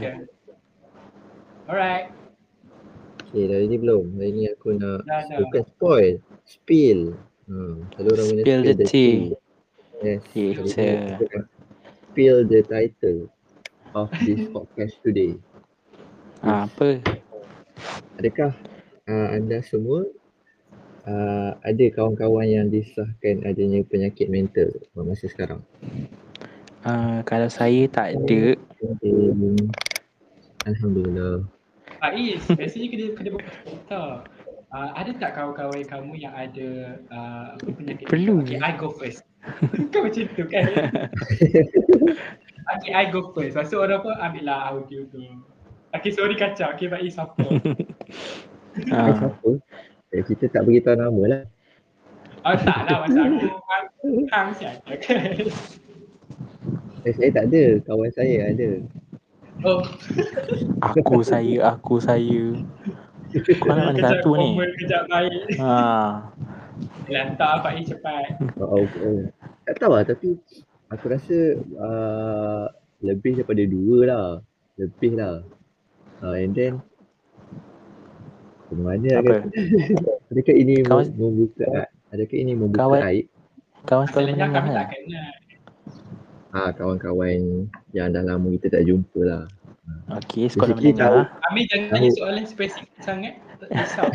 Yeah. Alright. Okay, dah ini belum? Hari ni aku nak Dah, dah. bukan spoil, spill. Hmm, selalu orang guna Spill the tea. Yes. It's hari ni a- aku nak Spill the title of this podcast today. Ha, apa? Adakah uh, anda semua uh, ada kawan-kawan yang disahkan adanya penyakit mental masa sekarang? Uh, kalau saya tak ada, Hmm, Alhamdulillah. Faiz, biasanya kena kena bercerita. Uh, ada tak kawan-kawan kamu yang ada uh, apa penyakit? Perlu. Okay, I go first. Kau macam tu kan? okay, I go first. Lepas tu orang pun ambil lah audio tu. Okay, sorry kacau. Okay, Faiz siapa? Uh, siapa? Eh, kita tak beritahu nama lah. Oh tak lah masa aku hang, mesti ada kan? Eh, saya tak ada. Kawan saya ada. Oh, aku saya, aku saya. Kau nak mana satu ni? kejap baik. Ha. Lantar Faiz cepat. Oh, oh. Tak tahu lah tapi aku rasa uh, lebih daripada dua lah. Lebih lah. Uh, and then Macam mana Apa? kan? Adakah ini Kawan- membuka Adakah ini membuka Kawan- aib Kawan sekolah menengah kami kan? tak kenal. Ha, Kawan-kawan yang dah lama kita tak jumpa lah Okey, sekolah menengah. Amir jangan Tahu. tanya soalan spesifik sangat. Tak risau.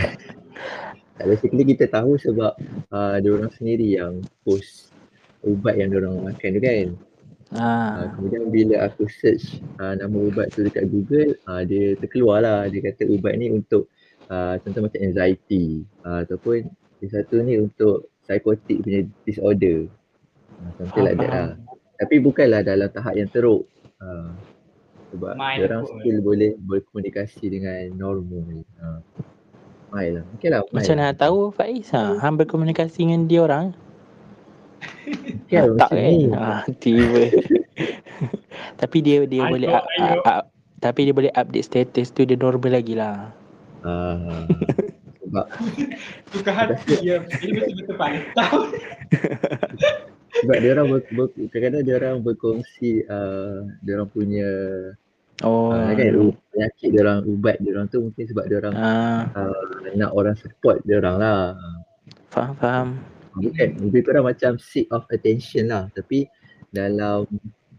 Basically kita tahu sebab uh, orang sendiri yang post ubat yang orang makan tu kan Ha. uh, Kemudian bila aku search uh, nama ubat tu dekat Google uh, Dia terkeluar lah dia kata ubat ni untuk uh, contoh macam anxiety uh, Ataupun dia satu ni untuk psychotic punya disorder uh, Something like that lah Tapi bukanlah dalam tahap yang teruk uh, Sebab dia orang still boleh berkomunikasi dengan normal uh, lah, okay lah Macam nak tahu Faiz ha? Hang berkomunikasi dengan dia orang? okay, lah, tak kan? ni. Ha, tiba. Tapi dia dia Ayo, boleh up, ayo. up, up, tapi dia boleh update status tu dia normal lagi lah. Ah, sebab Suka hati dia. Dia betul-betul paling tahu. sebab dia orang ber, ber, kadang-kadang dia orang berkongsi uh, dia orang punya Oh. uh, kan penyakit dia orang ubat dia orang tu mungkin sebab dia orang Ah, uh, nak orang support dia orang lah. faham faham. Bukan lebih kurang macam seek of attention lah tapi dalam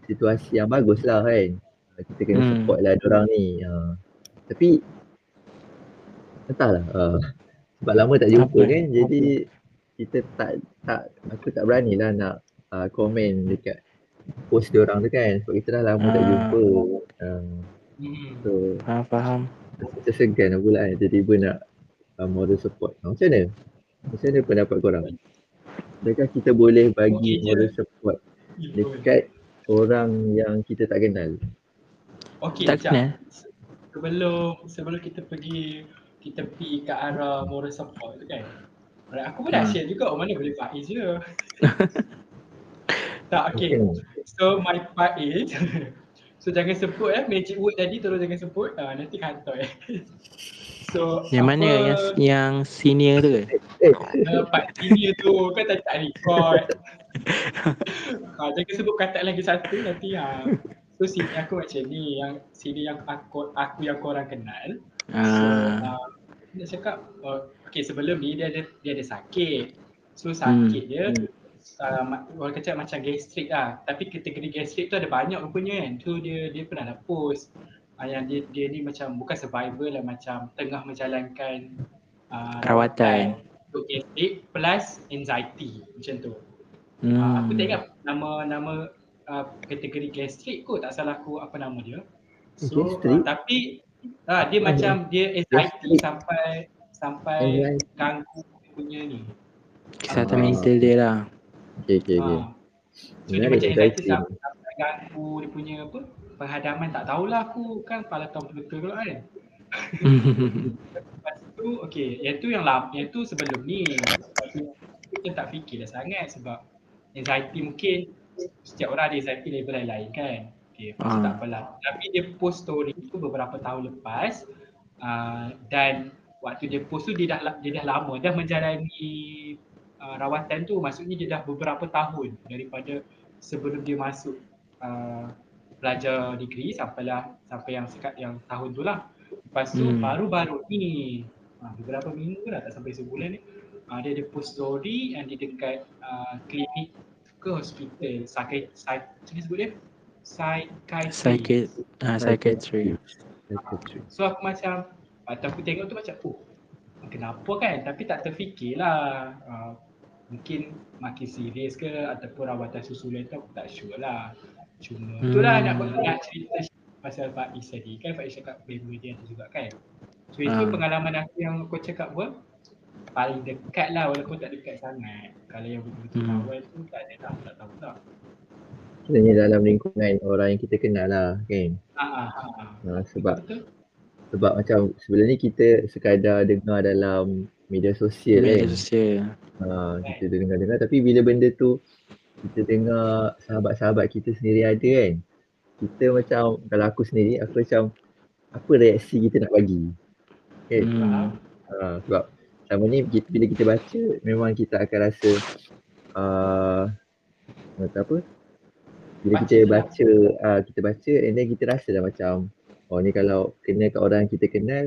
situasi yang bagus lah kan. Uh, Kita kena Hmm. support lah orang ni. Uh, tapi entahlah uh, sebab lama tak jumpa Apa? kan jadi kita tak tak aku tak berani lah nak uh, komen dekat post dia orang tu kan sebab kita dah lama tak Ah. jumpa. Uh, Hmm. so Faham faham. kita segan lah pula kan tiba-tiba nak uh, moral support. Uh, macam mana? Macam mana pendapat korang? Adakah kita boleh bagi Okey je. moral support dekat orang yang kita tak kenal? Okey, Tak kenal. Sebelum sebelum kita pergi kita pergi ke arah moral support tu kan. Alright, aku pun nak Hmm. share juga oh, mana boleh Faiz je. tak, okay. Mungkin So my part is So jangan sebut eh magic word tadi tolong jangan sebut uh, nanti kantor eh. So Yang mana yang yang senior tu ke? uh, part senior tu kan tak tak record. uh, jangan sebut kata lagi satu nanti ha. So sini aku macam ni yang sini yang aku aku yang korang kenal. So Ah, uh, nak cakap uh, okay sebelum ni dia ada dia ada sakit. So sakit Hmm. dia uh, ma- orang kata macam gastrik lah. Tapi kategori gastrik tu ada banyak rupanya kan. Tu dia dia pernah dah post. Uh, yang dia dia ni macam bukan survivor lah macam tengah menjalankan uh, Rawatan. untuk gastrik plus anxiety macam tu. Hmm. Uh, aku hmm. tak ingat nama nama uh, kategori gastrik kot tak salah aku apa nama dia. So Gastrik? uh, tapi uh, dia macam dia anxiety Gastrik. sampai sampai ganggu dia punya ni. Kesihatan mental dia lah. Okay, okay, okay. Ah. So dia Menarik macam anxiety anxiety. sampai, sampai ganggu dia punya apa penghadaman tak tahulah aku kan kepala tahun betul tu kan. Lepas tu okay yang tu yang lama yang tu sebelum ni. Kita tak fikirlah sangat sebab anxiety mungkin setiap orang ada anxiety level lain-lain kan. Okay, tu Ah. tak apalah. Tapi dia post story tu beberapa tahun lepas uh, dan waktu dia post tu dia dah dia dah lama dah menjalani uh, rawatan tu maksudnya dia dah beberapa tahun daripada sebelum dia masuk uh, pelajar degree sampailah sampai yang sekat yang tahun tu lah. Lepas tu Hmm. baru-baru ni ha, beberapa minggu lah tak sampai sebulan ni ha, dia ada post story yang di dekat uh, klinik ke hospital psychiat psych macam sebut dia? Psychiatry. Psychiat ah psychiatry. Psychiatry. So aku macam atau aku tengok tu macam oh kenapa kan tapi tak terfikirlah uh, mungkin makin serius ke ataupun rawatan susulan tu aku tak sure lah. Cuma Hmm. tu lah nak nak cerita pasal Faiz tadi kan Faiz cakap member dia tu juga kan. So itu Ah. pengalaman aku yang aku cakap pun paling dekat lah walaupun tak dekat sangat. Kalau yang betul-betul Hmm. kawan tu tak ada lah, tak tahu lah. Sebenarnya dalam lingkungan orang yang kita kenal lah kan. Ha, ha, ha, ha. Ha, sebab Betul? Sebab macam sebelum ni kita sekadar dengar dalam media sosial Media kan. sosial. Ha, kita dengar-dengar tapi bila benda tu kita dengar sahabat-sahabat kita sendiri ada kan. Kita macam kalau aku sendiri aku macam apa reaksi kita nak bagi. Kan? Hmm. Ha, sebab selama ni kita, bila kita baca memang kita akan rasa uh, kata apa? Bila Baca kita baca, uh, kita baca and then kita rasa dah macam oh ni kalau kena kat orang yang kita kenal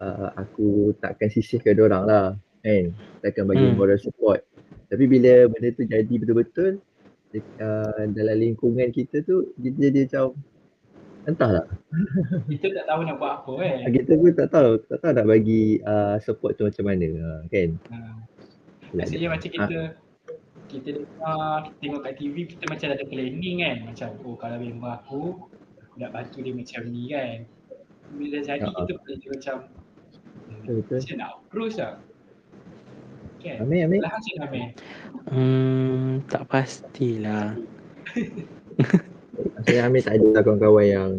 uh, aku takkan sisihkan dia orang lah kan. Takkan bagi Hmm. moral support. Tapi bila benda tu jadi betul-betul uh, dalam lingkungan kita tu kita jadi macam entahlah Kita tak tahu nak buat apa kan. kita pun tak tahu tak tahu nak bagi uh, support tu macam mana uh, kan. Ha. Maksudnya macam kita kita dengar, kita tengok kat TV kita macam ada planning kan macam oh kalau member aku aku nak bantu dia macam ni kan bila jadi Ha. kita boleh macam hmm, Betul, macam nak approach lah kan Amin amin. lah Amin Hmm, tak pastilah. Maksudnya Amir tak ada lah kawan-kawan yang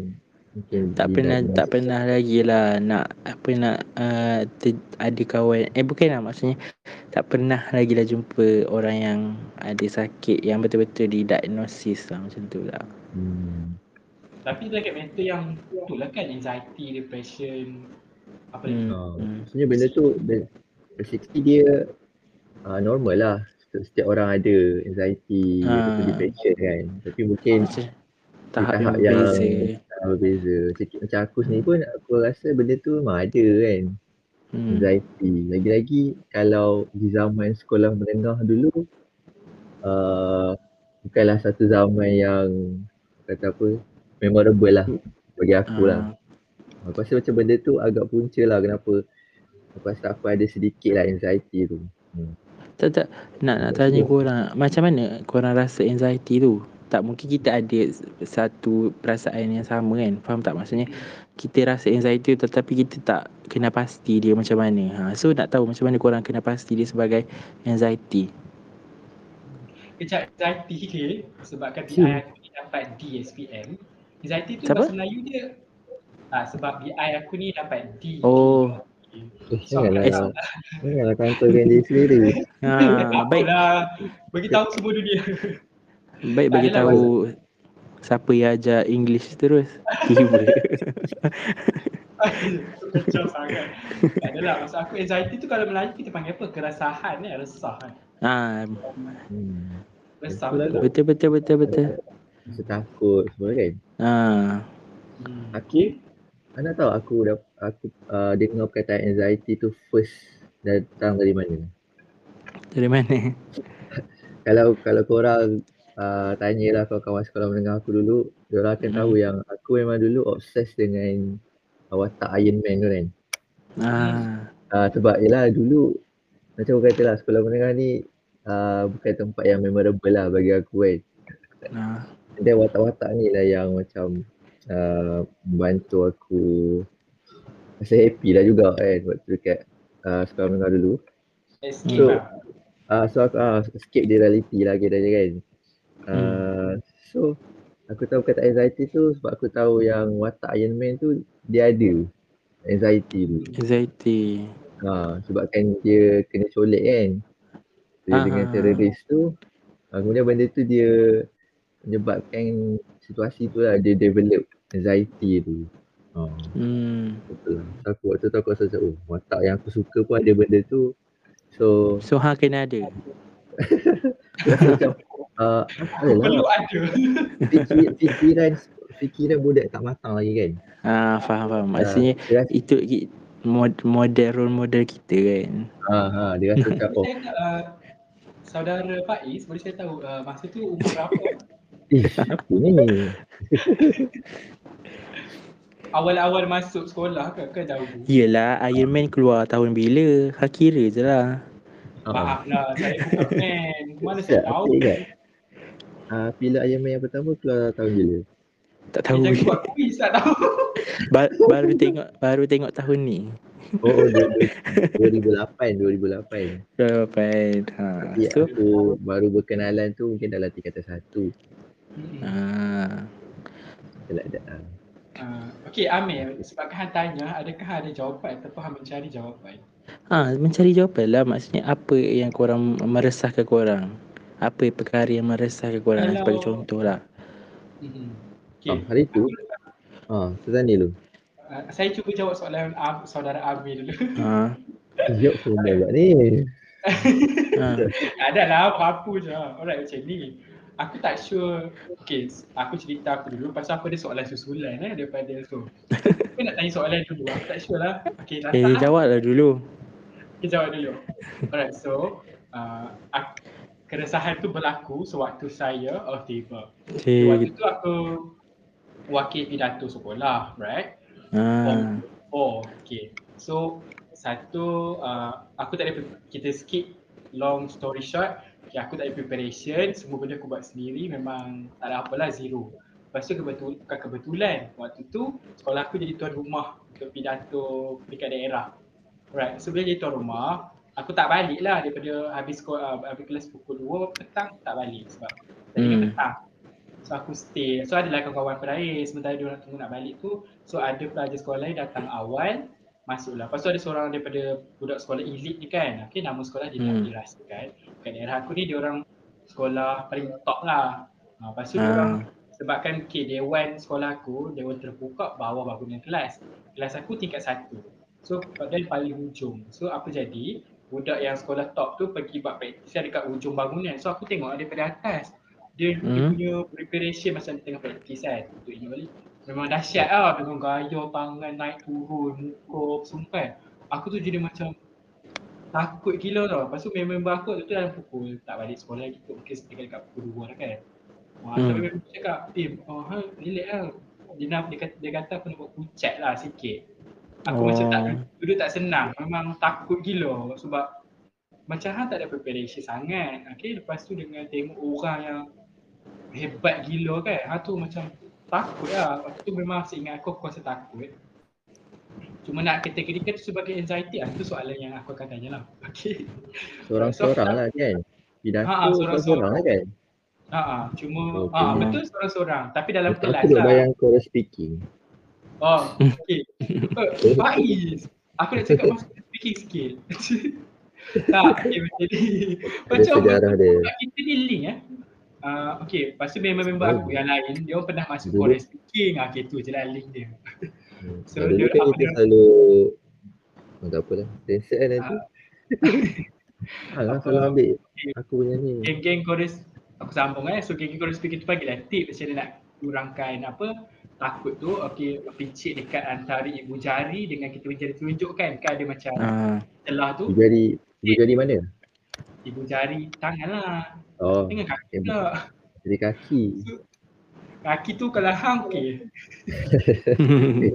mungkin Tak pernah tak pernah lagi lah nak apa nak uh, ter, ada kawan eh bukan lah maksudnya tak pernah lagi lah jumpa orang yang ada sakit yang betul-betul didiagnosis lah macam tu lah. Hmm. Tapi dekat mental yang tu lah kan anxiety, depression apa lagi Hmm. Hmm. Maksudnya benda tu ba- basically dia uh, normal lah. Setiap, orang ada anxiety ataupun depression kan. Tapi mungkin Macam tahap yang tahap yang berbeza. uh, berbeza. Macam, macam aku sendiri pun aku rasa benda tu memang ada kan. Hmm. Anxiety. Lagi-lagi kalau di zaman sekolah menengah dulu uh, bukanlah satu zaman yang kata apa memorable lah bagi aku lah. Ah, Aku rasa macam benda tu agak punca lah kenapa aku rasa aku ada sedikit lah anxiety tu. tak tak nak nak tanya korang macam mana korang rasa anxiety tu? Tak mungkin kita ada satu perasaan yang sama kan. Faham tak maksudnya? Kita rasa anxiety tu tetapi kita tak kena pasti dia macam mana. Ha, so nak tahu macam mana korang kena pasti dia sebagai anxiety. kejap anxiety ke sebabkan Hmm. ni dapat D SPM anxiety tu Siapa? bahasa Melayu dia ah, sebab BI aku ni dapat D Oh. Eh, janganlah, S- janganlah kantorkan diri sendiri. Ha, baik lah bagi tahu semua dunia baik bagi tahu siapa yang ajar English terus. Tiba. Kacau sangat. Tak adalah maksud aku anxiety tu kalau Melayu kita panggil apa? Kerasahan eh, resah kan. ha, Hmm. Resah betul betul betul betul. Rasa takut semua kan. Ha. Hmm. Aku anda tahu aku dah aku uh, dengar perkataan anxiety tu first datang dari mana? Dari mana? Kalau kalau korang uh, tanyalah kawan-kawan sekolah menengah aku dulu, diorang akan Hmm. tahu yang aku memang dulu obses dengan uh, watak Iron Man tu kan. Ha. Uh, sebab yelah dulu macam aku kata lah sekolah menengah ni uh, bukan tempat yang memorable lah bagi aku kan. Ha. Dan watak-watak ni lah yang macam uh, membantu aku rasa happy lah juga kan waktu dekat uh, sekolah menengah dulu. Escape So, lah. uh, so aku uh, escape the reality lah kiranya kan. Uh, Hmm. So aku tahu kata anxiety tu sebab aku tahu yang watak Iron Man tu dia ada anxiety tu. Anxiety. Ha, sebabkan dia kena colek kan. Dia Ah, dengan ah, teroris tu. Ha, kemudian benda tu dia menyebabkan situasi tu lah dia develop anxiety tu. Ha, Hmm. betul lah. So, aku waktu tu aku rasa macam oh watak yang aku suka pun ada benda tu. So So ha kena ada. rasa macam uh, Perlu ada. fikir, fikiran fikiran budak tak matang lagi kan. Ah, faham faham. Maksudnya Uh, itu mod- model role model kita kan. ha, ha, dia rasa macam oh, uh, saudara Faiz, boleh saya tahu uh, masa tu umur berapa? ish, apa ni? Awal-awal masuk sekolah ke ke jauh? Yelah Iron Man keluar tahun bila? Ha kira je lah. Maaf lah, saya bukan fan. Mana saya tahu? ingat. Ah, pilih Iron Man yang pertama keluar tahun bila? Tak tahu. jangan buat kuis tak tahu. Ba- baru tengok baru tengok tahun ni. Oh, oh dua- dua- 2008, 2008. Berapa ha. Tapi So aku baru berkenalan tu mungkin dalam tingkatan satu. Hmm. ah that. ah. Uh, okay Amir, sebabkan Han tanya, adakah ada jawapan ataupun Han mencari jawapan? ha, mencari jawapan lah maksudnya apa yang korang meresahkan korang. Apa perkara yang meresahkan korang Kalau- sebagai contoh lah. Hmm. Ah, Okay. hari tu, ah, Suzani dulu. Uh, saya cuba jawab soalan Am, saudara Amir dulu. Ha. Jawab semua pula ni. ha. Ada lah, apa-apa je. Alright macam ni. Aku tak sure. Okay, aku cerita aku dulu. Pasal aku ada soalan susulan eh, daripada tu. Aku nak tanya soalan dulu. Aku tak sure lah. Okay, datang Eh lah. jawab lah dulu. Okay, jawab dulu. Alright, so uh, aku, keresahan tu berlaku sewaktu saya off table. Eh, Waktu tu aku wakil pidato sekolah, right? ha. Oh, okay. So, satu, uh, aku tak ada, kita skip long story short, okay, aku tak ada preparation, semua benda aku buat sendiri, memang tak ada apalah, zero. Lepas tu kebetul, bukan kebetulan, waktu tu sekolah aku jadi tuan rumah untuk pidato dekat daerah. Right, so bila jadi tuan rumah, aku tak balik lah daripada habis sekolah, habis kelas pukul 2 petang, tak balik sebab tadi Hmm. petang. So aku stay. So adalah kawan-kawan peraih sementara dia orang tunggu nak balik tu. So ada pelajar sekolah lain datang awal masuklah. Lepas tu ada seorang daripada budak sekolah elit ni kan. Okay nama sekolah dia Hmm. hmm. dirasakan. Kat daerah aku ni dia orang sekolah paling top lah. Ha, lepas tu dia Ah. orang sebabkan okay, dewan sekolah aku, dewan terbuka bawah bangunan kelas. Kelas aku tingkat satu. So bagian paling hujung. So apa jadi? Budak yang sekolah top tu pergi buat praktis dekat hujung bangunan. So aku tengok daripada atas. Dia, dia Hmm. punya preparation masa dia tengah praktis kan. Untuk ingat balik. Memang dahsyat lah. Dengan gaya tangan naik turun, muka sumpan. Aku tu jadi macam takut gila tau. Lepas tu member aku tu dalam pukul tak balik sekolah lagi kot. Mungkin setinggal dekat pukul 2 lah kan. Wah, Hmm. tapi member cakap, eh, oh, ha, relax lah. Dia, nak, dia, kata, dia kata aku nak buat pucat lah sikit. Aku Oh. macam tak duduk tak senang. Memang takut gila sebab macam Han tak ada preparation sangat. Okay, lepas tu dengan tengok orang yang hebat gila kan. Ha tu macam takut lah. Waktu tu memang seingat aku aku rasa takut. Cuma nak kategorikan tu sebagai anxiety ah tu soalan yang aku akan tanya lah. Okay. Seorang-seorang lah kan. Pidato Ha, ha, seorang-seorang. seorang-seorang lah kan. Ha ah, cuma Okay. ah betul seorang-seorang tapi dalam Aku kelas duk lah. bayang kau speaking. Oh, okey. Eh, Faiz. Aku nak cakap pasal speaking skill. tak, okay, macam ni. Macam sejarah dia. Kita ni link eh. Uh, okay, lepas tu member-member Oh. aku yang lain, dia orang pernah masuk Dulu. Korean speaking. Ah, okay, tu je lah link dia. Hmm. So, So, dulu dia- kan kita dia- selalu oh, tak apa lah. Censored kan nanti. Ha, lah Apa- selalu ambil aku punya ni. Geng-geng Korean, aku sambung eh. So, geng-geng Korean speaking tu bagilah tip macam mana nak kurangkan apa takut tu. Okay, pincit dekat antara ibu jari dengan kita punya jari telunjuk kan. Kan ada macam Ah, celah tu. Ibu jari, ibu jari mana? Ibu jari tangan lah. Oh, Dengan kaki pula. jari kaki. Kaki tu kalau hang okey.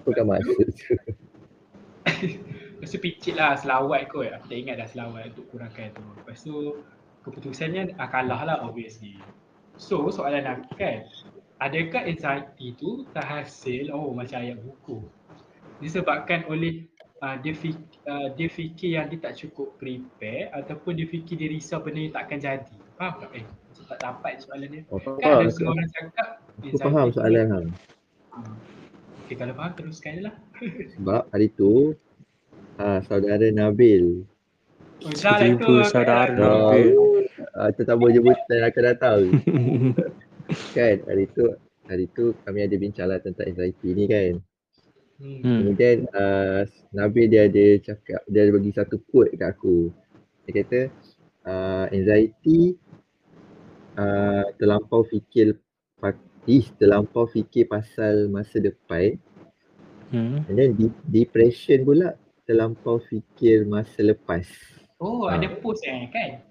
Aku, kan maksud tu. Lepas tu picit lah selawat kot. Aku tak ingat dah selawat untuk kurangkan tu. Lepas tu keputusannya ah, kalah lah obviously. So soalan aku kan. Adakah anxiety tu terhasil oh macam ayat buku. Disebabkan oleh uh, dia, fik, uh, dia fikir yang dia tak cukup prepare ataupun dia fikir dia risau benda yang takkan jadi. Faham tak? Eh, tak dapat soalan dia. Oh, Kan faham. ada semua orang cakap Aku faham anxiety soalan hang. Ah. Okay kalau faham teruskan je lah. Sebab hari tu ah, saudara Nabil Oh, dah lah tu. saudara. Nabil. ah, tu tak boleh jemputan aku dah tahu. kan hari tu hari tu kami ada bincang lah tentang anxiety ni kan. Hmm. Hmm. Kemudian uh, Nabil dia ada cakap, dia ada bagi satu quote kat aku. Dia kata uh, anxiety uh, terlampau fikir pa- ih, terlampau fikir pasal masa depan Hmm. and then de- depression pula terlampau fikir masa lepas. Oh, Ah. ada post eh kan?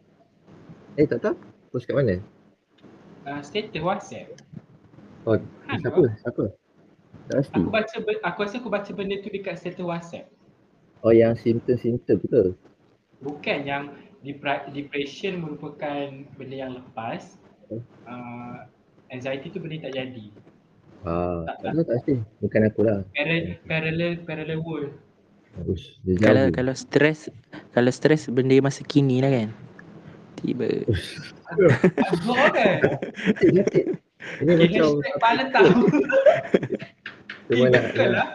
Eh tak tahu post kat mana? Uh, status WhatsApp. Oh, Ha, siapa? Siapa? Tak pasti. Aku baca be- aku rasa aku baca benda tu dekat status WhatsApp. Oh yang simptom-simptom betul. Bukan yang depression merupakan benda yang lepas. Uh, anxiety tu benda tak jadi. Ah, Tak, tak tahu tak pasti. Bukan aku lah. Parallel parallel parallel world. Ush, dia Kalau jauh. kalau stres kalau stres benda masa kini lah kan. Tiba. Kan? Ini macam hashtag pala tahu. cuma nak, nak, lah.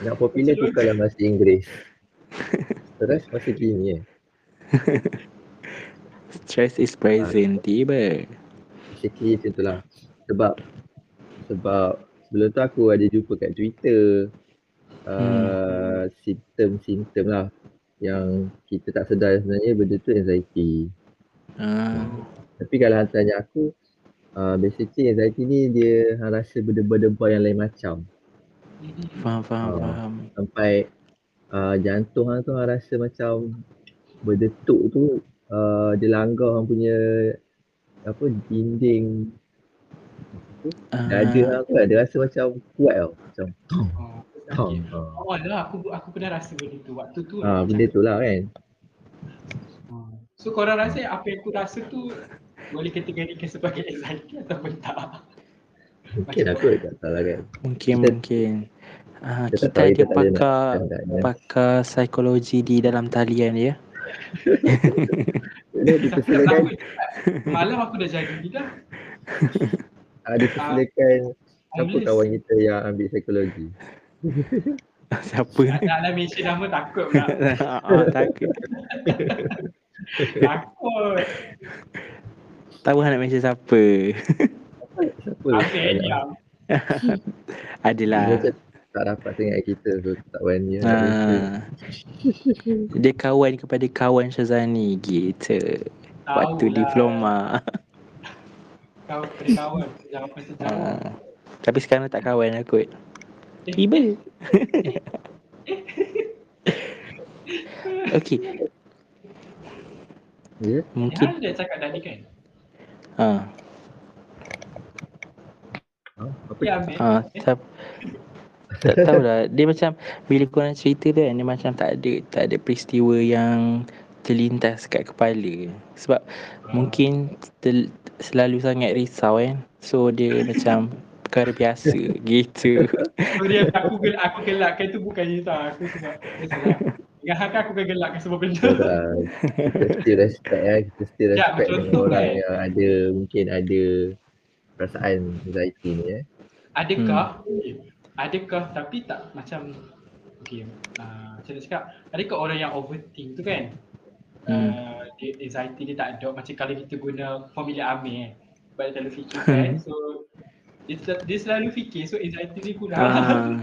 nak popular tukarlah bahasa Inggeris. Terus masa kini eh. Stress is present. Tiba. Basically macam tu lah. Sebab sebab sebelum tu aku ada jumpa kat Twitter uh, simptom-simptom lah yang kita tak sedar sebenarnya benda tu anxiety. Ah. Tapi kalau hang tanya aku uh, basically anxiety ni dia hang rasa benda-benda yang lain macam. Faham faham Ah. faham. Sampai uh, jantung hang tu hang rasa macam berdetuk tu uh, dia langgar hang punya apa dinding dada hang tu lah. dia rasa macam kuat tau. Macam tong Oh, tong. Uh. Oh lah aku aku pernah rasa benda tu waktu tu. Ah, benda tu lah kan. Hmm. So korang rasa apa yang aku rasa tu boleh kategorikan sebagai anxiety ataupun tak? Mungkin aku tak tahu lah kan. Mungkin Kita- mungkin. Ah, kita kita, ada kita ada pakar ada. pakar psikologi di dalam talian ya. Dia dipersilakan, Malam aku dah jadi dah. ah, dipersilakan siapa Homeless. kawan kita yang ambil psikologi. Siapa? Nak nak mention nama takut pula. ah, takut. Takut. Tahu nak mention siapa. Siapa? Apa yang diam? Dia Adalah. Tak dapat tengok kita so tak berani. Ah. Dia kawan kepada kawan Syazani gitu. Waktu lah. diploma. Kau kawan sejauh. Ah. Tapi sekarang tak kawan lah kot. Eh. Tiba. Okey, Ya? mungkin Yang dia cakap tadi kan? ha Ha? Apa? Ambil. ha siap, tak tahulah dia macam bila korang cerita tu kan dia macam tak ada tak ada peristiwa yang terlintas kat kepala sebab mungkin ter, selalu sangat risau kan so dia macam perkara biasa gitu So dia aku gelak, aku gelakkan tu bukan cerita aku sebab. Dengan hak aku akan gelakkan semua benda. Betul lah. Kita still respect lah. Kita still Ya, respect dengan orang kan. yang ada mungkin ada perasaan anxiety ni eh. Adakah adakah tapi tak macam okey uh, macam mana cakap adakah orang yang overthink tu kan Hmm. uh, dia, anxiety dia tak ada macam kalau kita guna formula Amir eh sebab dia terlalu fikir kan so dia, dia selalu fikir so anxiety dia kurang ah,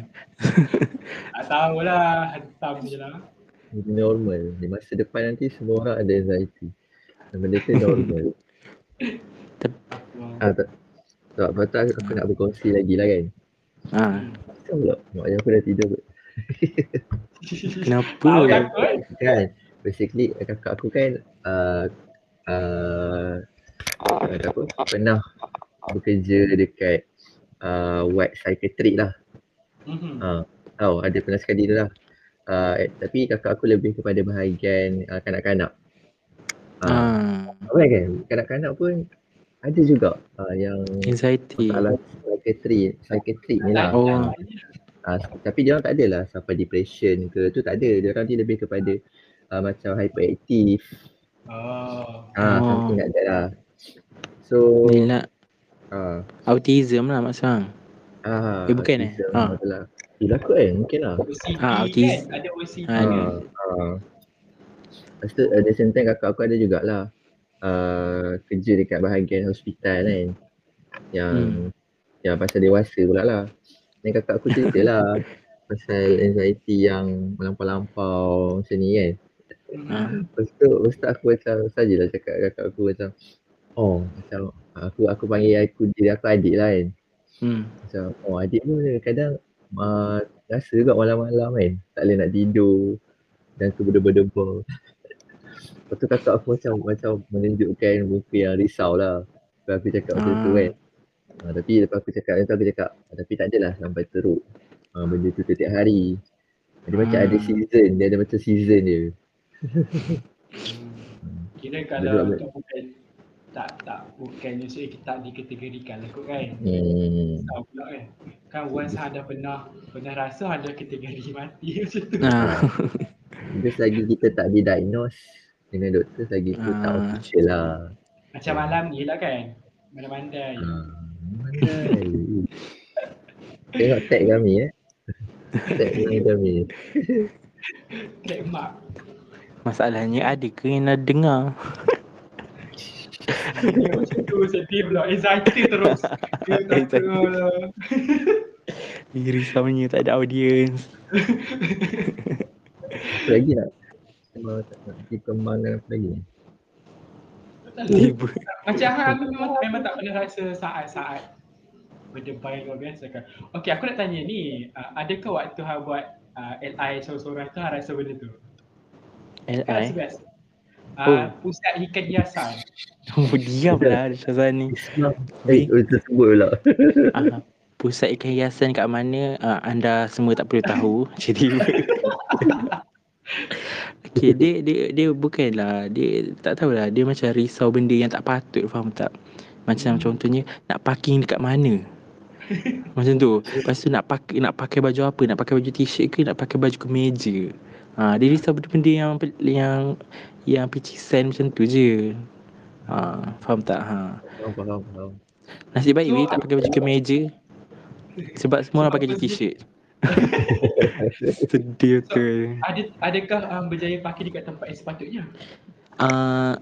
tak tahulah hantam je lah normal. Di masa depan nanti semua orang ada anxiety. Dan benda tu normal. ah, tak. Tak, lepas tu aku, aku nak berkongsi lagi lah kan. ah. Kenapa pula? Mak ayah aku dah tidur kot. kenapa tahu takut Kan, basically kakak aku kan uh, uh, uh, apa, pernah bekerja dekat uh, white psychiatric lah. Mhm. Ha, tahu ada pernah sekali tu lah. Uh, eh, tapi kakak aku lebih kepada bahagian uh, kanak-kanak. Uh, ah. Apa kan? Kanak-kanak pun ada juga uh, yang anxiety masalah psychiatri, psychiatri ni lah. Oh. Uh, tapi dia orang tak adalah sampai depression ke tu tak ada. Dia orang dia lebih kepada uh, macam hyperaktif. oh Ah, Oh. something like that lah. So, ni lah ah, autism lah maksud ah, Eh, bukan eh? autism Ah. adalah. Bila kot eh, mungkin lah. OCD Ah, kan autis- ada OCD kan Ah, ah. Lepas tu at the same time kakak aku ada jugalah uh, kerja dekat bahagian hospital kan yang Hmm. yang pasal dewasa pula lah. Dan kakak aku cerita lah pasal anxiety yang melampau-lampau macam ni kan. Ah. Lepas tu, lepas tu aku macam sajalah cakap kakak aku macam oh macam aku aku panggil aku diri aku adik lah kan. Hmm. Macam oh adik pun kadang uh, rasa juga malam-malam kan tak boleh nak tidur dan tu berdebar-debar. Lepas tu kakak aku macam macam menunjukkan muka yang risau lah. Lepas aku cakap macam tu Ah. kan. Uh, tapi lepas aku cakap, lepas tu aku cakap, "Ah, tapi tak adalah sampai teruk. Uh, benda tu setiap hari. Dia macam ada Hmm. season, dia ada macam season dia. Kira kalau betul. tu bukan tak tak bukan maksudnya kita tak dikategorikan lah kot kan. Hmm. Tahu pula kan. Kan once ada pernah pernah rasa ada kategori mati macam tu. Ah. Just lagi kita tak didiagnose dengan doktor lagi tu tak Ah. official lah. Macam malam ni lah kan. Mandai-mandai. Ha. Mandai. Tengok tag kami eh. Tag kami. Trademark. Masalahnya ada ke yang nak dengar? Dia macam tu sedih pula. Anxiety terus. Dia kata lah. Eh, Risaunya tak ada audience. Lagi nak? Kalau tak nak dikembangkan apa lagi? Tiba. Macam hang aku memang, memang tak pernah rasa saat-saat berdebar luar biasa kan. Okey, aku nak tanya ni, uh, adakah waktu hang buat uh, LI seorang-seorang tu hang rasa benda tu? Kan LI. biasa. Oh. Uh, pusat ikan hiasan. Oh, diam lah Syazani. Islam. Eh, oh, tersebut pula. Ah, pusat ikan hiasan kat mana ah, anda semua tak perlu tahu. Tu. Okay, dia, dia, dia bukanlah, dia tak tahulah, dia macam risau benda yang tak patut, faham tak? Macam contohnya, nak parking dekat mana? Macam tu. Lepas tu nak pakai nak pakai baju apa? Nak pakai baju t-shirt ke nak pakai baju kemeja? Ha, dia risau benda-benda yang yang yang picisan macam tu je. Ha, faham tak? Ha. Faham, faham, faham. Nasib baik So, tak pakai baju kemeja. Sebab semua orang pakai je t-shirt. Sedih tu. Ada adakah um, berjaya parking dekat tempat yang sepatutnya? Uh,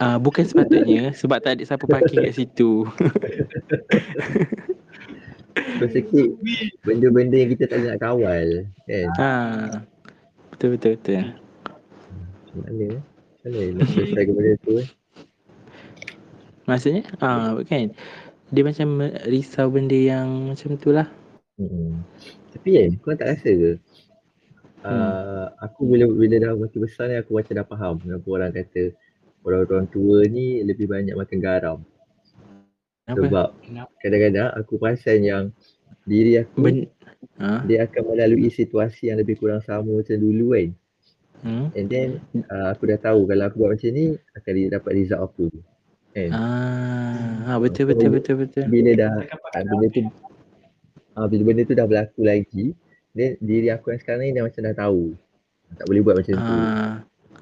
uh, bukan sepatutnya sebab tak ada siapa parking kat situ. Bersikit Wih, benda-benda yang kita tak nak kawal. Kan? Ha. Betul betul betul. Mana mana nak selesaikan benda tu eh? Maksudnya ah uh, kan dia macam risau benda yang macam tu lah. Hmm. Tapi kan, kau tak rasa ke? Uh, aku bila bila dah makin besar ni aku macam dah faham kenapa orang kata orang-orang tua ni lebih banyak makan garam. Kenapa? Sebab Kenapa? kadang-kadang aku perasan yang diri aku Ben ha? dia akan melalui situasi yang lebih kurang sama macam dulu kan. Hmm? And then uh, aku dah tahu kalau aku buat macam ni akan dapat result apa. Kan? Ah, ha, betul betul betul betul. Bila dah pakai benda tu uh, bila benda tu dah berlaku lagi, then diri aku yang sekarang ni dah macam dah tahu. Tak boleh buat macam tu. Ah,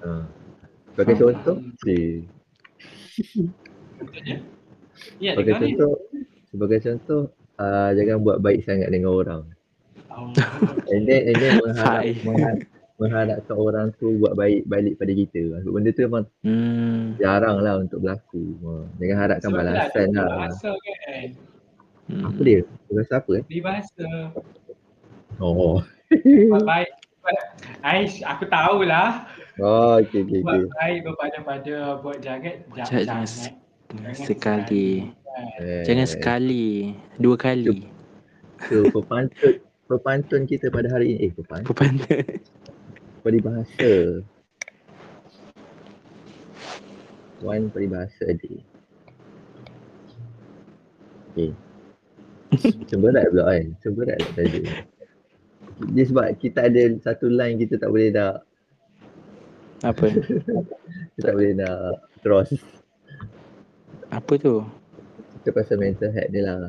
Uh. Sebagai Ah. contoh, si, Contohnya? Ya, sebagai contoh, sebagai contoh, uh, jangan buat baik sangat dengan orang. Oh, And then, and then mengharap, mengharap, mengharapkan orang tu buat baik balik pada kita. Sebab benda tu memang hmm. jarang lah untuk berlaku. Uh, jangan harapkan Sebab tu balasan lah. Bahasa kan. Hmm. Apa dia? Bahasa apa eh? Di bahasa. Oh. Baik. Aish, aku tahulah. Oh, okay, okay, okay. Buat baik berpada-pada, buat jagat, ja- Jangan- jangan. jangan Jangan sekali. Kan. Eh, Jangan sekali, dua kali. So, pepantun, pepantun kita pada hari ini, eh pepantun, Pepantun. peribahasa. One peribahasa a day. Okay. Macam berat pula kan. Macam berat lah tadi. Dia sebab kita ada satu line kita tak boleh nak, Apa? kita tak boleh nak cross. Apa tu? Kita pasal mental health dia lah.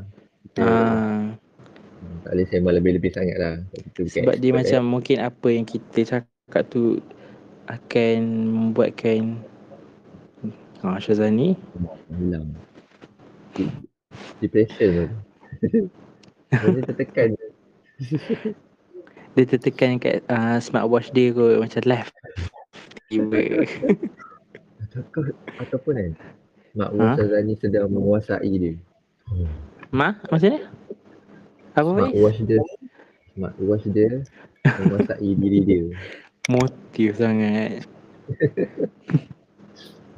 Kita Ah, hmm, tak boleh sembang lebih-lebih sangat lah. Kita sebab dia macam mungkin apa yang kita cakap tu akan membuatkan Ha, Syazani eh. hilang. De- Depression tu. Dia tertekan. dia tertekan kat uh, smartwatch dia kot macam left. Tiba. Ataupun, ataupun kan Mak Ha? Syazani sedang menguasai dia. Ma, maksudnya? Apa? Smartwatch dia Smartwatch dia menguasai diri dia. Motif sangat.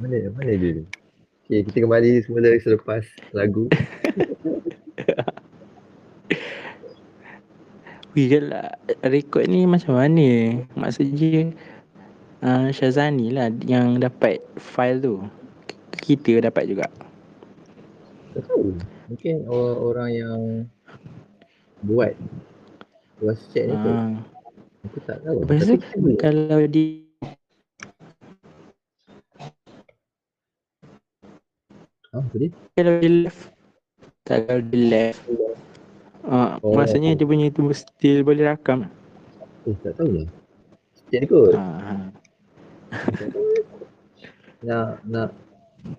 Mana mana dia? Okay, kita kembali semula selepas lagu. Wih, kalau rekod ni macam mana? Maksudnya uh, Syazani lah yang dapat file tu. Kita dapat juga. Tahu. Mungkin orang, yang buat voice chat ni tu. Uh, Aku tak tahu. Lepas tu, kalau di dia? kalau di left tak kalau di left uh, Oh. maksudnya dia punya tu still boleh rakam Eh, tak tahu lah. Chat kot. uh, Nak, nak,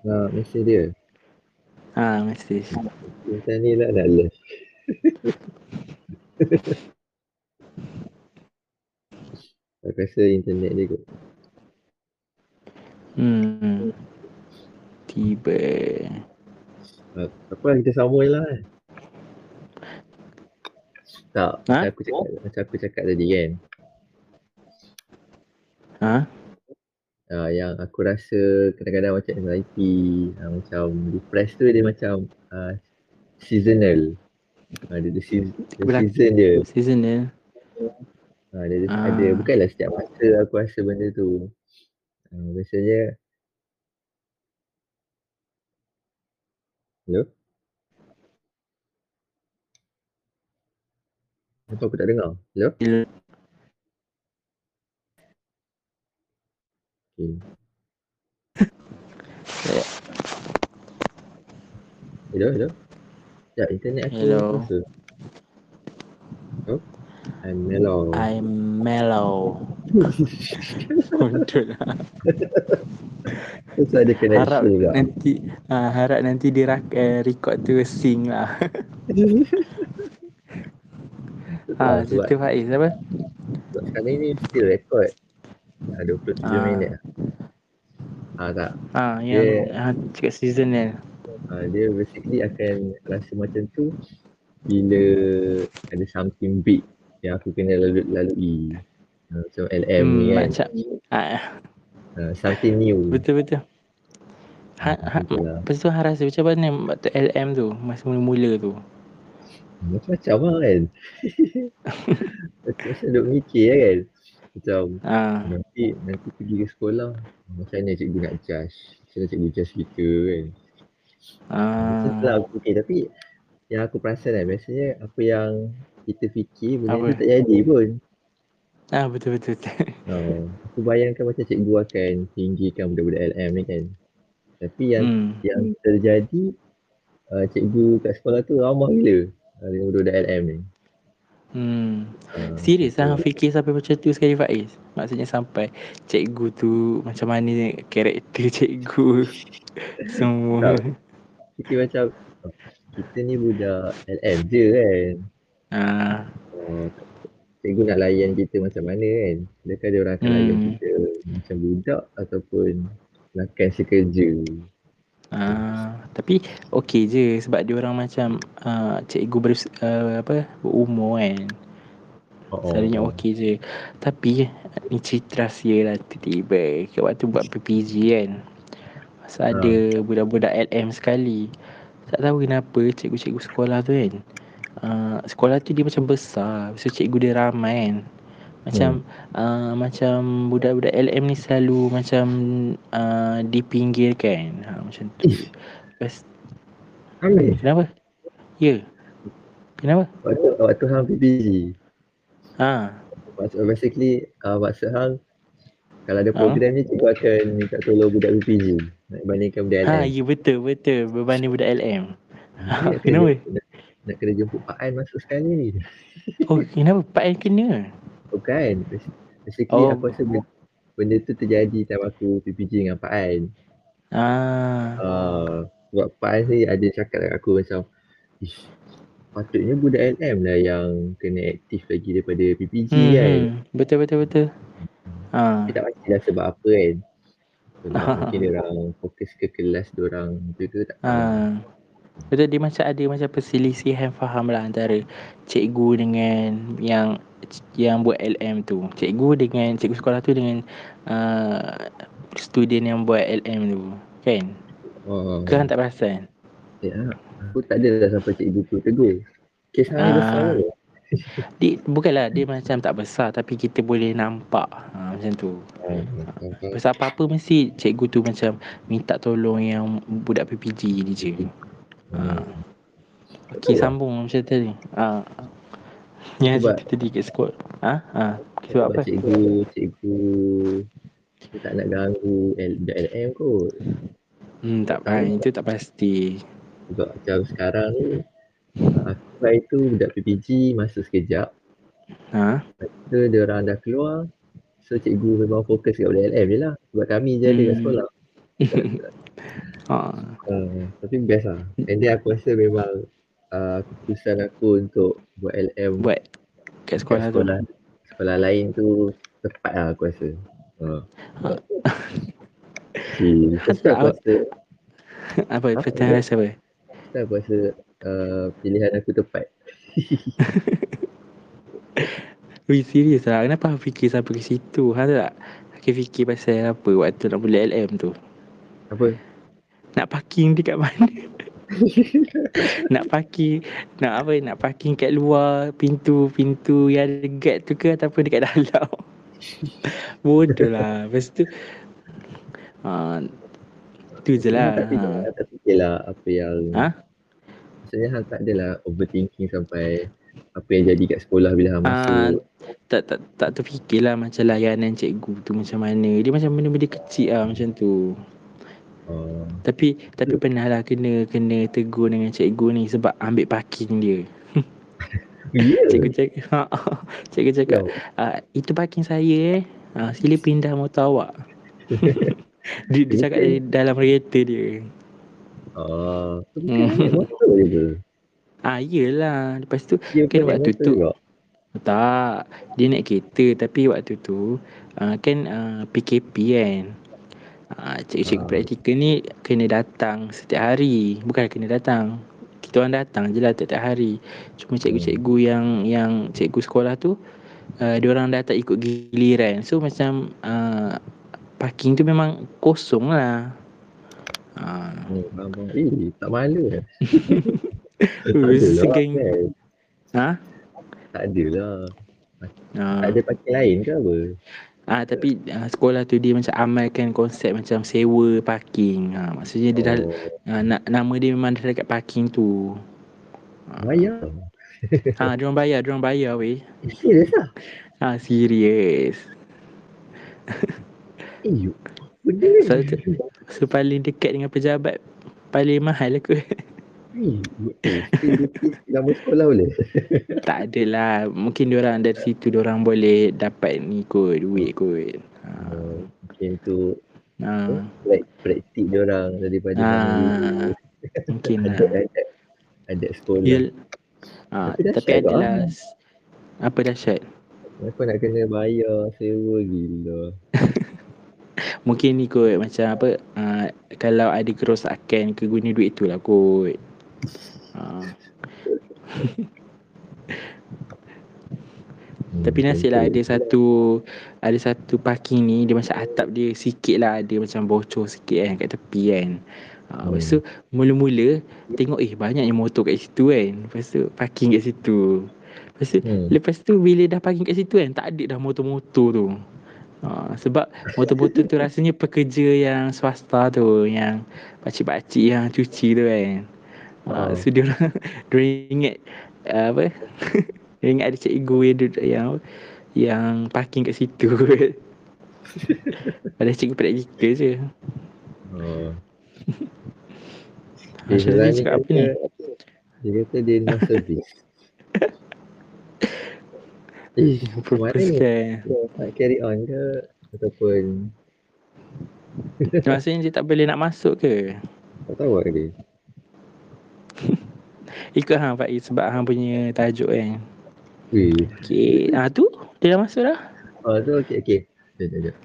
nak mesej dia. ha mesti Macam ni lah nak left. Aku rasa internet dia kot. hmm tiba Ah, Apa kita sama je lah kan. Tak, Ha? macam aku cakap, macam aku cakap tadi kan. ha Uh, yang aku rasa kadang-kadang macam anxiety, uh, macam depressed tu dia macam uh, seasonal. Uh, dia ada season, dia season dia. season dia Uh, dia ada, Ah. ada, bukanlah setiap masa aku rasa benda tu. Uh, biasanya Hello? Apa aku tak dengar? Hello? Hello. Okay. hello, hello? Ya, internet aku Hello. Hello? I'm mellow. I'm mellow Control lah Terus ada Harap connection juga. nanti uh, Harap nanti dia uh, record tu sing lah Ah, ha, sebab, Cerita Faiz apa? sebab sekarang ni still record. Ah, 27 Ah. minit. Ah tak. Ha, yang ha, cakap seasonal Ah, dia basically akan rasa macam tu bila ada something big yang aku kena lalu lalui. Ah, macam LM ni hmm, kan. Macam ah, Ah, something new. Betul-betul ha, ha. Lepas tu Han rasa macam mana LM tu Masa mula-mula tu Macam-macam lah kan. Macam-macam duk mikir lah kan. Macam ha, nanti nanti pergi ke sekolah macam mana cikgu nak judge. Macam mana cikgu judge kita kan. Macam tu lah ha, aku fikir tapi yang aku perasan kan biasanya apa yang kita fikir benda Apa? tu tak jadi pun. ah, Betul-betul Uh, aku bayangkan macam cikgu akan tinggikan budak-budak LM ni kan. Tapi yang hmm. yang terjadi uh, cikgu kat sekolah tu ramah gila dengan budak-budak LM ni. Hmm. Uh, Serius lah fikir sampai macam tu sekali Faiz Maksudnya sampai cikgu tu Macam mana karakter cikgu Semua fikir macam kita ni budak LM je kan. ah, Uh, cikgu nak layan kita macam mana kan. Adakah dia orang akan Hmm. layan kita macam budak ataupun lakan sekerja. Ah, Tapi okey je Sebab dia orang macam ah, Cikgu ber, ah, apa, berumur kan. Oh, Selalunya okey je. Tapi ni cerita rahsia lah Tiba-tiba Kat waktu buat PPG kan. Masa ada budak-budak LM sekali. Tak tahu kenapa cikgu-cikgu sekolah tu kan. Uh, Sekolah tu dia macam besar. So cikgu dia ramai kan Macam uh, Macam budak-budak LM ni selalu Macam uh, Dipinggirkan ha, Macam tu Lepas Ambil Kenapa? Ya Kenapa? waktu waktu hang PPG. Ha Maksud basically uh, maksud hang kalau ada Ha? program ni cikgu akan minta tolong budak PPG nak bandingkan budak Ha LM. ya betul betul Berbanding budak LM kena- Kenapa? Nak, nak kena jemput Pak An masuk sekali. Oh kenapa? Pak An kena? Bukan. Bas- Basically Oh. aku rasa benda, benda tu terjadi time aku PPG dengan Pak An. Ah, Uh, sebab Pak An ni ada cakap dengan aku macam Ish, patutnya budak LM lah yang kena aktif lagi daripada PPG hmm, kan. hmm. Betul betul betul Ah, Tapi tak pastilah sebab apa kan. Mungkin dia orang fokus ke kelas dia orang tu tak tahu. ah. Betul dia macam ada macam perselisihan faham lah antara cikgu dengan yang yang buat LM tu. Cikgu dengan cikgu sekolah tu dengan uh, student yang buat LM tu. Kan? Oh, Ke hang tak perasan? ya. Aku tak ada dah sampai cikgu tu tegur. Kes hang ni Ah. besar? Dia, bukanlah dia macam tak besar tapi kita boleh nampak ha, macam tu. Oh, Pasal apa-apa mesti cikgu tu macam minta tolong yang budak PPG ni je. Ha. Okey sambung macam tadi. Ha. Yang Sebab- tadi kat sekolah. Ha? Ha. Sebab apa? Cikgu, cikgu dia tak nak ganggu L, budak LM kot. Hmm, tak faham. Itu tak pasti. Sebab macam sekarang ni aku try tu budak PPG masuk sekejap. Ha? So dia orang dah keluar. So cikgu memang fokus kat budak LM je lah. Sebab kami je ada kat Hmm. sekolah. Ha. Uh, tapi best lah. And then aku rasa memang uh, keputusan aku untuk buat LM Buat kat kat sekolah tu. sekolah, sekolah lain tu tepat lah aku rasa. Uh. Okay. Tu aku rasa, Apa? Apa? Pertanyaan rasa apa? tu aku rasa uh, pilihan aku tepat. Wih serius lah. Kenapa hang fikir sampai ke situ? Hang tak Hang fikir pasal apa waktu nak boleh LM tu? Apa? Nak parking dekat mana? nak parking nak apa nak parking kat luar pintu-pintu yang ada gate tu ke ataupun dekat dalam. Bodoh lah. Lepas tu ha, tu je lah. Tak, fikir, Ha. tak fikirlah apa yang Ha? Maksudnya hang tak adalah overthinking sampai apa yang jadi kat sekolah bila hang Ah, masuk. tak tak tak terfikirlah macam layanan cikgu tu macam mana. Dia macam benda-benda kecil lah macam tu. Oh. Tapi tapi pernah lah kena kena tegur dengan cikgu ni sebab ambil parking dia. Ya. Cikgu cakap, ha, cikgu cakap, ah, itu parking saya eh. Ah, sila pindah motor awak. dia, dia cakap dari dalam kereta dia. Motor je ke? Ah, yelah. Lepas tu, Dia Kan waktu tu- juga? tak. Dia naik kereta. Tapi waktu tu, ah, kan ah, PKP kan. Ah, cikgu-cikgu Ah. praktikal ni kena datang setiap hari. Bukan kena datang. Kita orang datang je lah tiap-tiap hari. Cuma cikgu-cikgu yang yang cikgu sekolah tu, uh, orang dah tak ikut giliran. So macam uh, parking tu memang kosong lah. Uh, Hmm, faham, faham. Eh, tak malu eh. tak adalah segang. kan. ha? Tak adalah. Uh, Tak ada parking lain ke apa? Ah tapi uh, sekolah tu dia macam amalkan konsep macam sewa parking. Ha, maksudnya dia dah Oh, uh, na- nama dia memang dah dekat parking tu. bayar. Ha dia orang bayar, dia orang bayar weh. Eh, serius lah? Ha serius. Eh, you. Benda. So, so paling dekat dengan pejabat paling mahal aku. Nama sekolah boleh? tak adalah. Mungkin dia orang dari situ dia orang boleh dapat ni kot, duit kot. Ha. Oh, tu Ha, like praktik dia orang daripada mana mungkin lah. ada ada ada sekolah. Yel, ha, Tapi tapi dahsyat adalah juga, s- apa dahsyat? Kenapa nak kena bayar sewa gila? Mungkin ni kot macam apa uh, kalau ada kerosakan ke guna duit tu lah kot. Uh, Hmm, tapi nasib lah ada satu ada satu parking ni dia macam atap dia sikit lah ada macam bocor sikit kan kat tepi kan. Uh, lepas tu mula-mula tengok eh banyaknya motor kat situ kan. Lepas tu parking kat situ. Lepas tu Hmm. Lepas tu bila dah parking kat situ kan tak ada dah motor-motor tu. Ha, sebab motor-motor tu rasanya pekerja yang swasta tu yang pakcik-pakcik yang cuci tu kan. Ha, Oh. so dia orang dia ingat uh, apa? dia ingat ada cikgu yang duduk yang yang parking kat situ. Ada cikgu praktikal je. Oh. Ha, Syazrin cakap apa ni? Dia kata dia no service. Eh, mana ni? Nak carry on ke? Ataupun Maksudnya dia tak boleh nak masuk ke? tak tahu ke dia? Ikut hang Faiz sebab hang punya tajuk kan. Weh. Okey, ah tu dia dah masuk dah. Oh tu okey okey. Jom jom jom.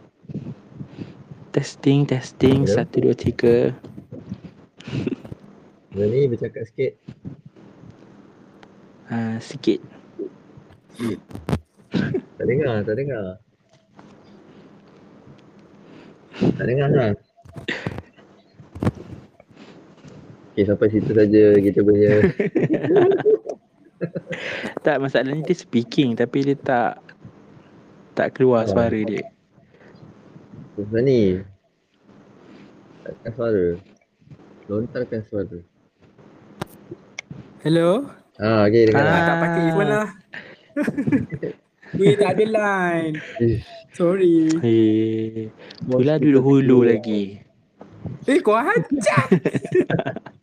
Testing, testing. Ya. Satu, dua, tiga. Mana ni bercakap sikit. Ah, sikit. Tak dengar, tak dengar. Tak dengar lah. Okay sampai situ saja kita punya tak masalahnya dia speaking tapi dia tak tak keluar Oh. suara dia. Macam ni. Takkan suara. Lontarkan suara. Hello? Ah, okay dengar. Ah, Ah. tak pakai earphone lah. Weh, tak ada line. Sorry. Eh, pula duduk hulu lagi. Eh, kau hajar.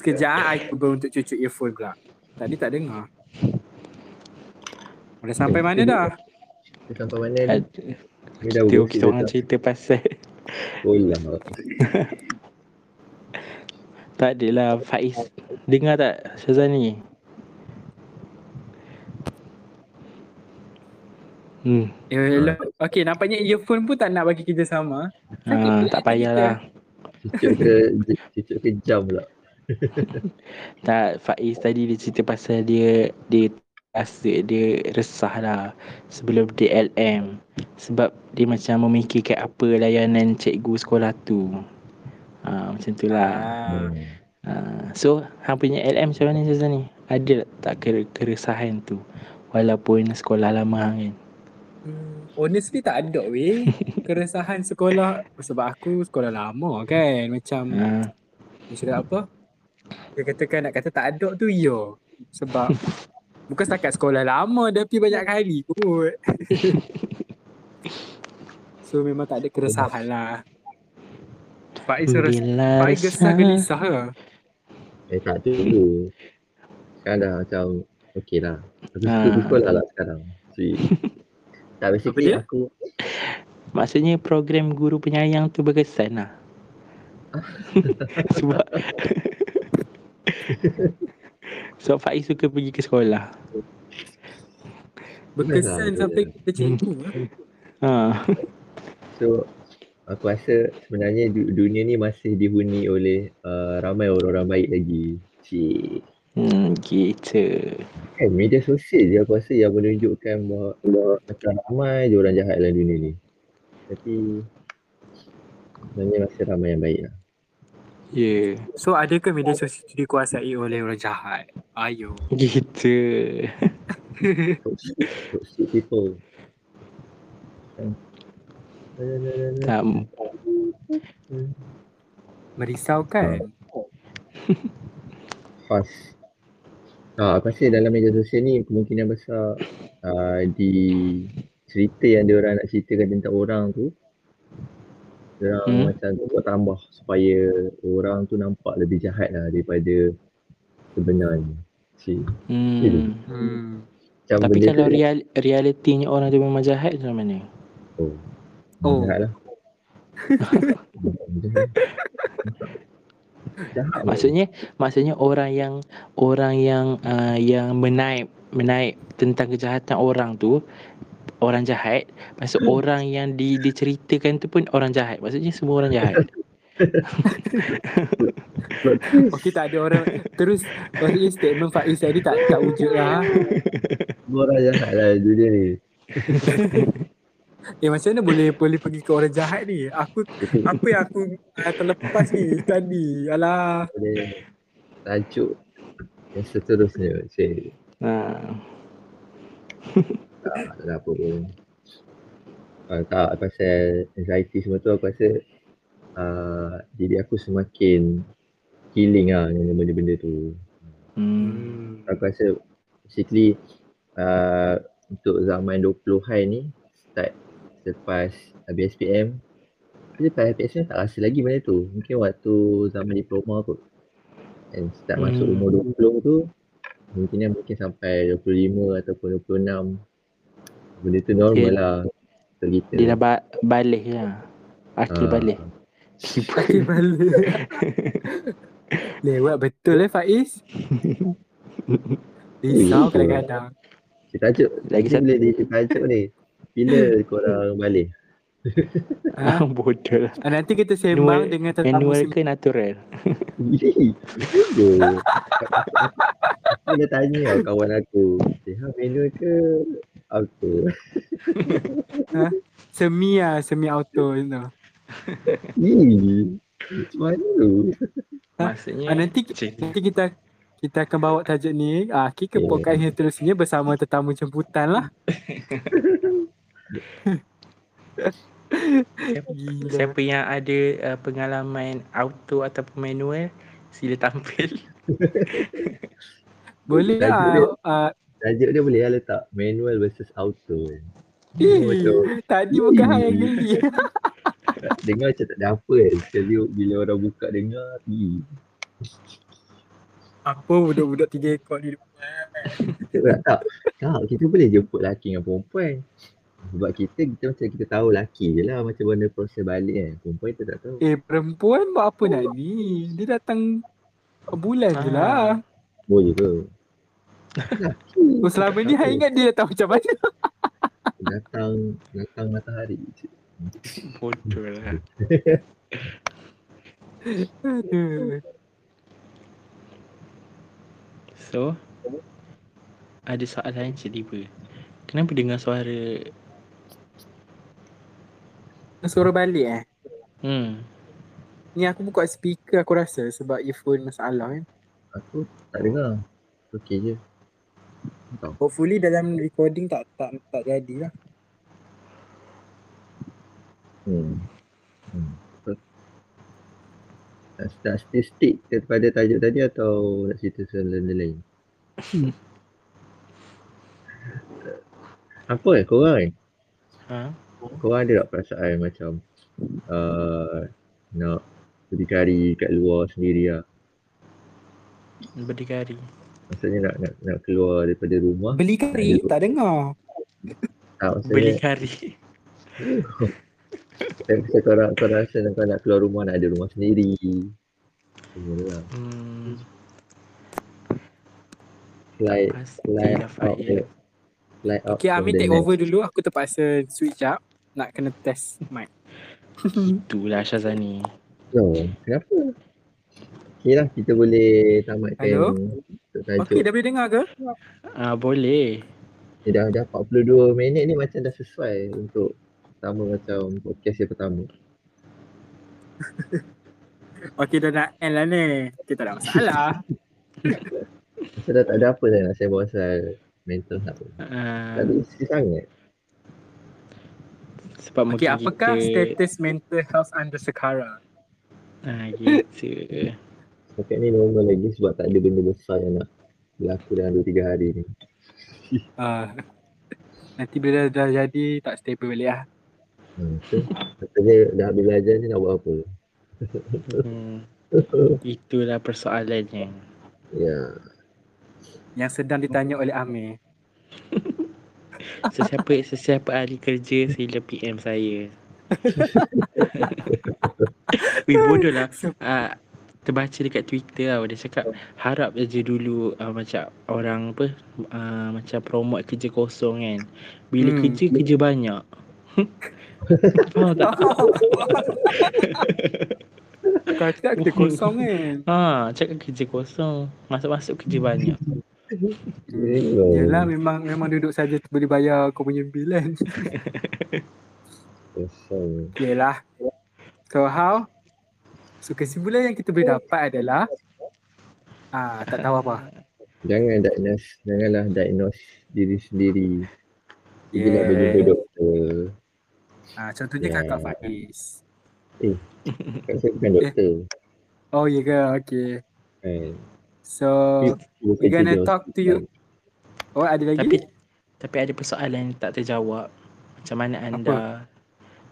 Sekejap, I cuba untuk cucuk earphone pula. Tadi tak dengar. Dah sampai mana dah? Kita sampai mana ni? Dah Kita, kita orang dah. cerita pasal Bola. tak adalah Faiz. Dengar tak Syazani? Hmm, Eh, hello. Okay, nampaknya earphone pun tak nak bagi kita sama. ah, tak payahlah. Cucuk ke, cucuk ke jam pula. Tak Faiz tadi dia cerita pasal dia dia rasa dia resah lah sebelum dia LM sebab dia macam memikirkan apa layanan cikgu sekolah tu. Ha, macam tu lah. Ah. Ha, so, hang punya LM macam mana Syazan ni? Ada tak kere- keresahan tu? Walaupun sekolah lama hang kan? Hmm, honestly tak ada weh. Keresahan sekolah sebab aku sekolah lama kan. Macam Ha, cakap apa? Dia katakan nak kata tak ada tu ya. Sebab bukan setakat sekolah lama tapi banyak kali kot. so memang tak ada keresahan lah. Faiz rasa bila Faiz gesah gelisah ke? Eh tak tu dulu. Sekarang dah macam okey lah. Aku sekolah lah sekarang. Sweet. tak basically dia? aku Maksudnya program guru penyayang tu berkesan lah. Sebab Sebab Faiz suka pergi ke sekolah. Berkesan Benar. sampai kita cikgu. eh. Ha. so aku rasa sebenarnya du- dunia ni masih dihuni oleh uh, ramai orang-orang baik lagi. Cik. Hmm, gitu. Kan media sosial je aku rasa yang menunjukkan bahawa, bahawa macam ramai je orang jahat dalam dunia ni. Tapi sebenarnya masih ramai yang baik lah. Ya, yeah. So adakah media sosial itu dikuasai oleh orang jahat? Ayo. gitu. People. Tak, Merisaukan. Fast. Ah, aku rasa dalam media sosial ni kemungkinan besar uh, di cerita yang dia orang nak ceritakan tentang orang tu orang Hmm. macam buat tambah supaya orang tu nampak lebih jahat lah daripada sebenarnya. Cik. hmm. Hmm. Macam Tapi kalau tu, real, realitinya orang tu memang jahat macam mana? oh, Oh. jahat lah. jahat. Maksudnya maksudnya orang yang orang yang uh, yang menaip menaip tentang kejahatan orang tu orang jahat maksud orang yang di, diceritakan tu pun orang jahat maksudnya semua orang jahat Okey tak ada orang terus maksudnya statement Faiz tadi tak tak wujud lah. Semua orang jahat lah dunia ni. Eh macam mana boleh boleh pergi ke orang jahat ni? Aku apa yang aku uh, terlepas ni tadi? Alah. Boleh tajuk yang seterusnya. Cik. ha. Tak, ada apa pun. Uh, tak, pasal anxiety semua tu aku rasa uh, diri aku semakin healing lah dengan benda-benda tu. hmm. Aku rasa basically uh, untuk zaman 20-an ni start selepas habis SPM Lepas SPM tak rasa lagi benda tu. Mungkin waktu zaman diploma kot. And start masuk Hmm. umur 20 tu mungkin mungkin sampai 25 ataupun 26 benda tu normal Okay. lah kita. dia dah ba- balik lah akil Ah, balik Sakit balik. Lewat betul eh Faiz. Risau kadang-kadang. Kita tajuk. Lagi Kita satu. boleh di tajuk ni. Bila korang balik? Ha? bodoh lah Ah, Nanti kita sembang Manual- dengan tetamu manual ke natural Ih, Bodoh. Aku dah tanya tau kawan aku. Ha, manual ke apa? semi lah, semi auto tu. Ih, macam mana tu? Maksudnya Ah, nanti tu. nanti kita kita akan bawa tajuk ni ah ke Yeah. podcast yang seterusnya bersama tetamu jemputan lah. siapa, Gila. siapa yang ada uh, pengalaman auto ataupun manual sila tampil. Boleh lah. dia. Ah, Tajuk dia boleh lah letak manual versus auto. kan. eh, Macam tadi bukan hal yang geli. dengar macam tak ada apa kan. Sekali bila orang buka dengar, pergi. Apa budak-budak tiga ekor ni Tak, tak, tak, kita boleh jemput lelaki dengan perempuan. Sebab kita, kita macam kita tahu lelaki je lah macam mana proses balik kan. Perempuan kita tak tahu. Eh perempuan buat apa nak ni? Dia datang bulan je Ah. lah. Boleh ke? Oh, selama ni Hai ingat dia datang macam mana? Datang, datang matahari. Bodoh lah. Aduh. So ada soalan tiba Kenapa dengar suara Suara balik eh. Hmm Ni aku buka speaker aku rasa sebab earphone masalah kan. Aku tak dengar. Okey je. Tak. Hopefully dalam recording tak tak tak jadi lah. Hmm. hmm. Nak, nak still stick kepada tajuk tadi atau nak cerita soal lain-lain? Apa eh korang eh? ha? Korang ada tak perasaan macam uh, nak berdikari kat luar sendiri lah? Berdikari Maksudnya nak, nak, nak keluar daripada rumah Beli kari Ada- tak dengar. tak, Beli maksudnya kari Saya rasa korang, korang rasa nak, kau nak keluar rumah nak ada rumah sendiri Semua tu lah hmm, Fly, fly out fly out Okay, Amin take over dulu. Aku terpaksa switch up. Nak kena test mic. Itulah Syazani No, kenapa? Okay lah, kita boleh tamatkan Hello? Okay, dah boleh dengar ke? ah, Boleh Eh, dah, dah 42 minit ni macam dah sesuai untuk pertama macam podcast yang pertama. Okay, dah nak end lah ni. Okay, tak ada masalah. Macam dah tak ada apa dah nak saya pasal mental health. ah, Tak ada isi sangat. Sebab Okay, mungkin apakah kita status mental health anda sekarang? ah, Gitu Setakat ni normal lagi sebab tak ada benda besar yang nak berlaku dalam 2-3 hari ni. Uh, nanti bila dah, dah jadi, tak stable balik lah. Hmm, so, katanya dah habis belajar ni nak buat apa? hmm, Itulah persoalannya Ya, Yang sedang ditanya oleh Amir. Sesiapa sesiapa ahli kerja sila PM saya. Weh bodoh lah. Uh, terbaca dekat Twitter tau. Dia cakap harap je dulu uh, macam orang apa uh, macam promote kerja kosong kan. Bila Hmm. kerja kerja banyak. Faham tak? Kau cakap kita kosong kan? Ha, cakap kerja kosong. Masuk-masuk kerja banyak. Yelah memang memang duduk saja boleh bayar kau punya bil kan. Kosong. Yelah. So how? So kesimpulan yang kita boleh dapat adalah ah tak tahu apa. Jangan diagnose, janganlah diagnose diri sendiri. Yeah. berjumpa doktor. Ah contohnya Yeah. kakak Faiz. Kan saya bukan doktor. Oh ya ke? Okay. Kan. So we gonna talk to you. Oh ada lagi? Tapi tapi ada persoalan yang tak terjawab. Macam mana anda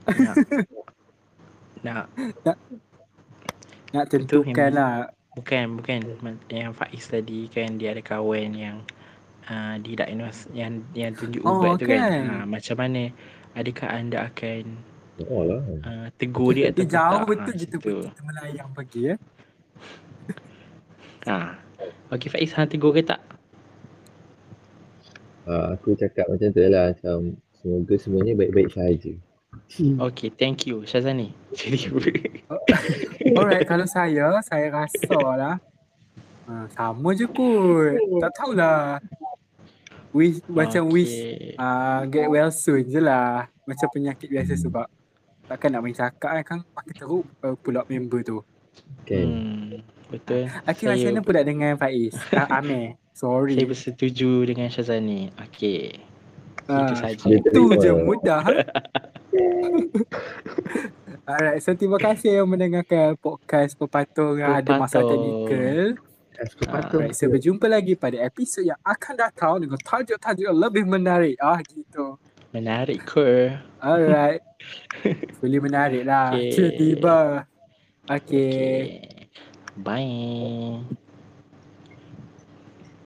nak nak nak tentukan lah. bukan bukan yang Faiz tadi kan dia ada kawan yang uh, didiagnose yang yang tunjuk Oh, ubat tu kan. kan. Ha, macam mana adakah anda akan Oh lah. uh, tegur dia Dia jauh tak? betul Ha, kita situ. kita melayang pagi ya. Ha. Okey Faiz hang tegur ke tak? Uh, aku cakap macam tu lah macam semoga semuanya baik-baik sahaja. Okey, thank you Syazani. Jadi Alright, kalau saya, saya rasa lah uh, sama je kot. Tak tahulah. Wish, macam wish uh, get well soon je lah. Macam penyakit biasa Hmm. sebab takkan nak main cakap kan kan makin teruk uh, pull up member tu. Kan? Hmm. Betul. Okey, macam Saya- mana pula dengan Faiz? Ah, Amir. Sorry. Saya bersetuju dengan Syazani. Okey. Ah, Itu saja. Itu je mudah. Alright, so terima kasih yang mendengarkan podcast Pepatung yang ada masalah Pepatung. teknikal. Patut. Alright, so berjumpa lagi pada episod yang akan datang dengan tajuk-tajuk yang lebih menarik. Ah, gitu. Menarik ke? Alright. Boleh menarik lah. Okay. Tiba-tiba. Okay. Okay. Bye.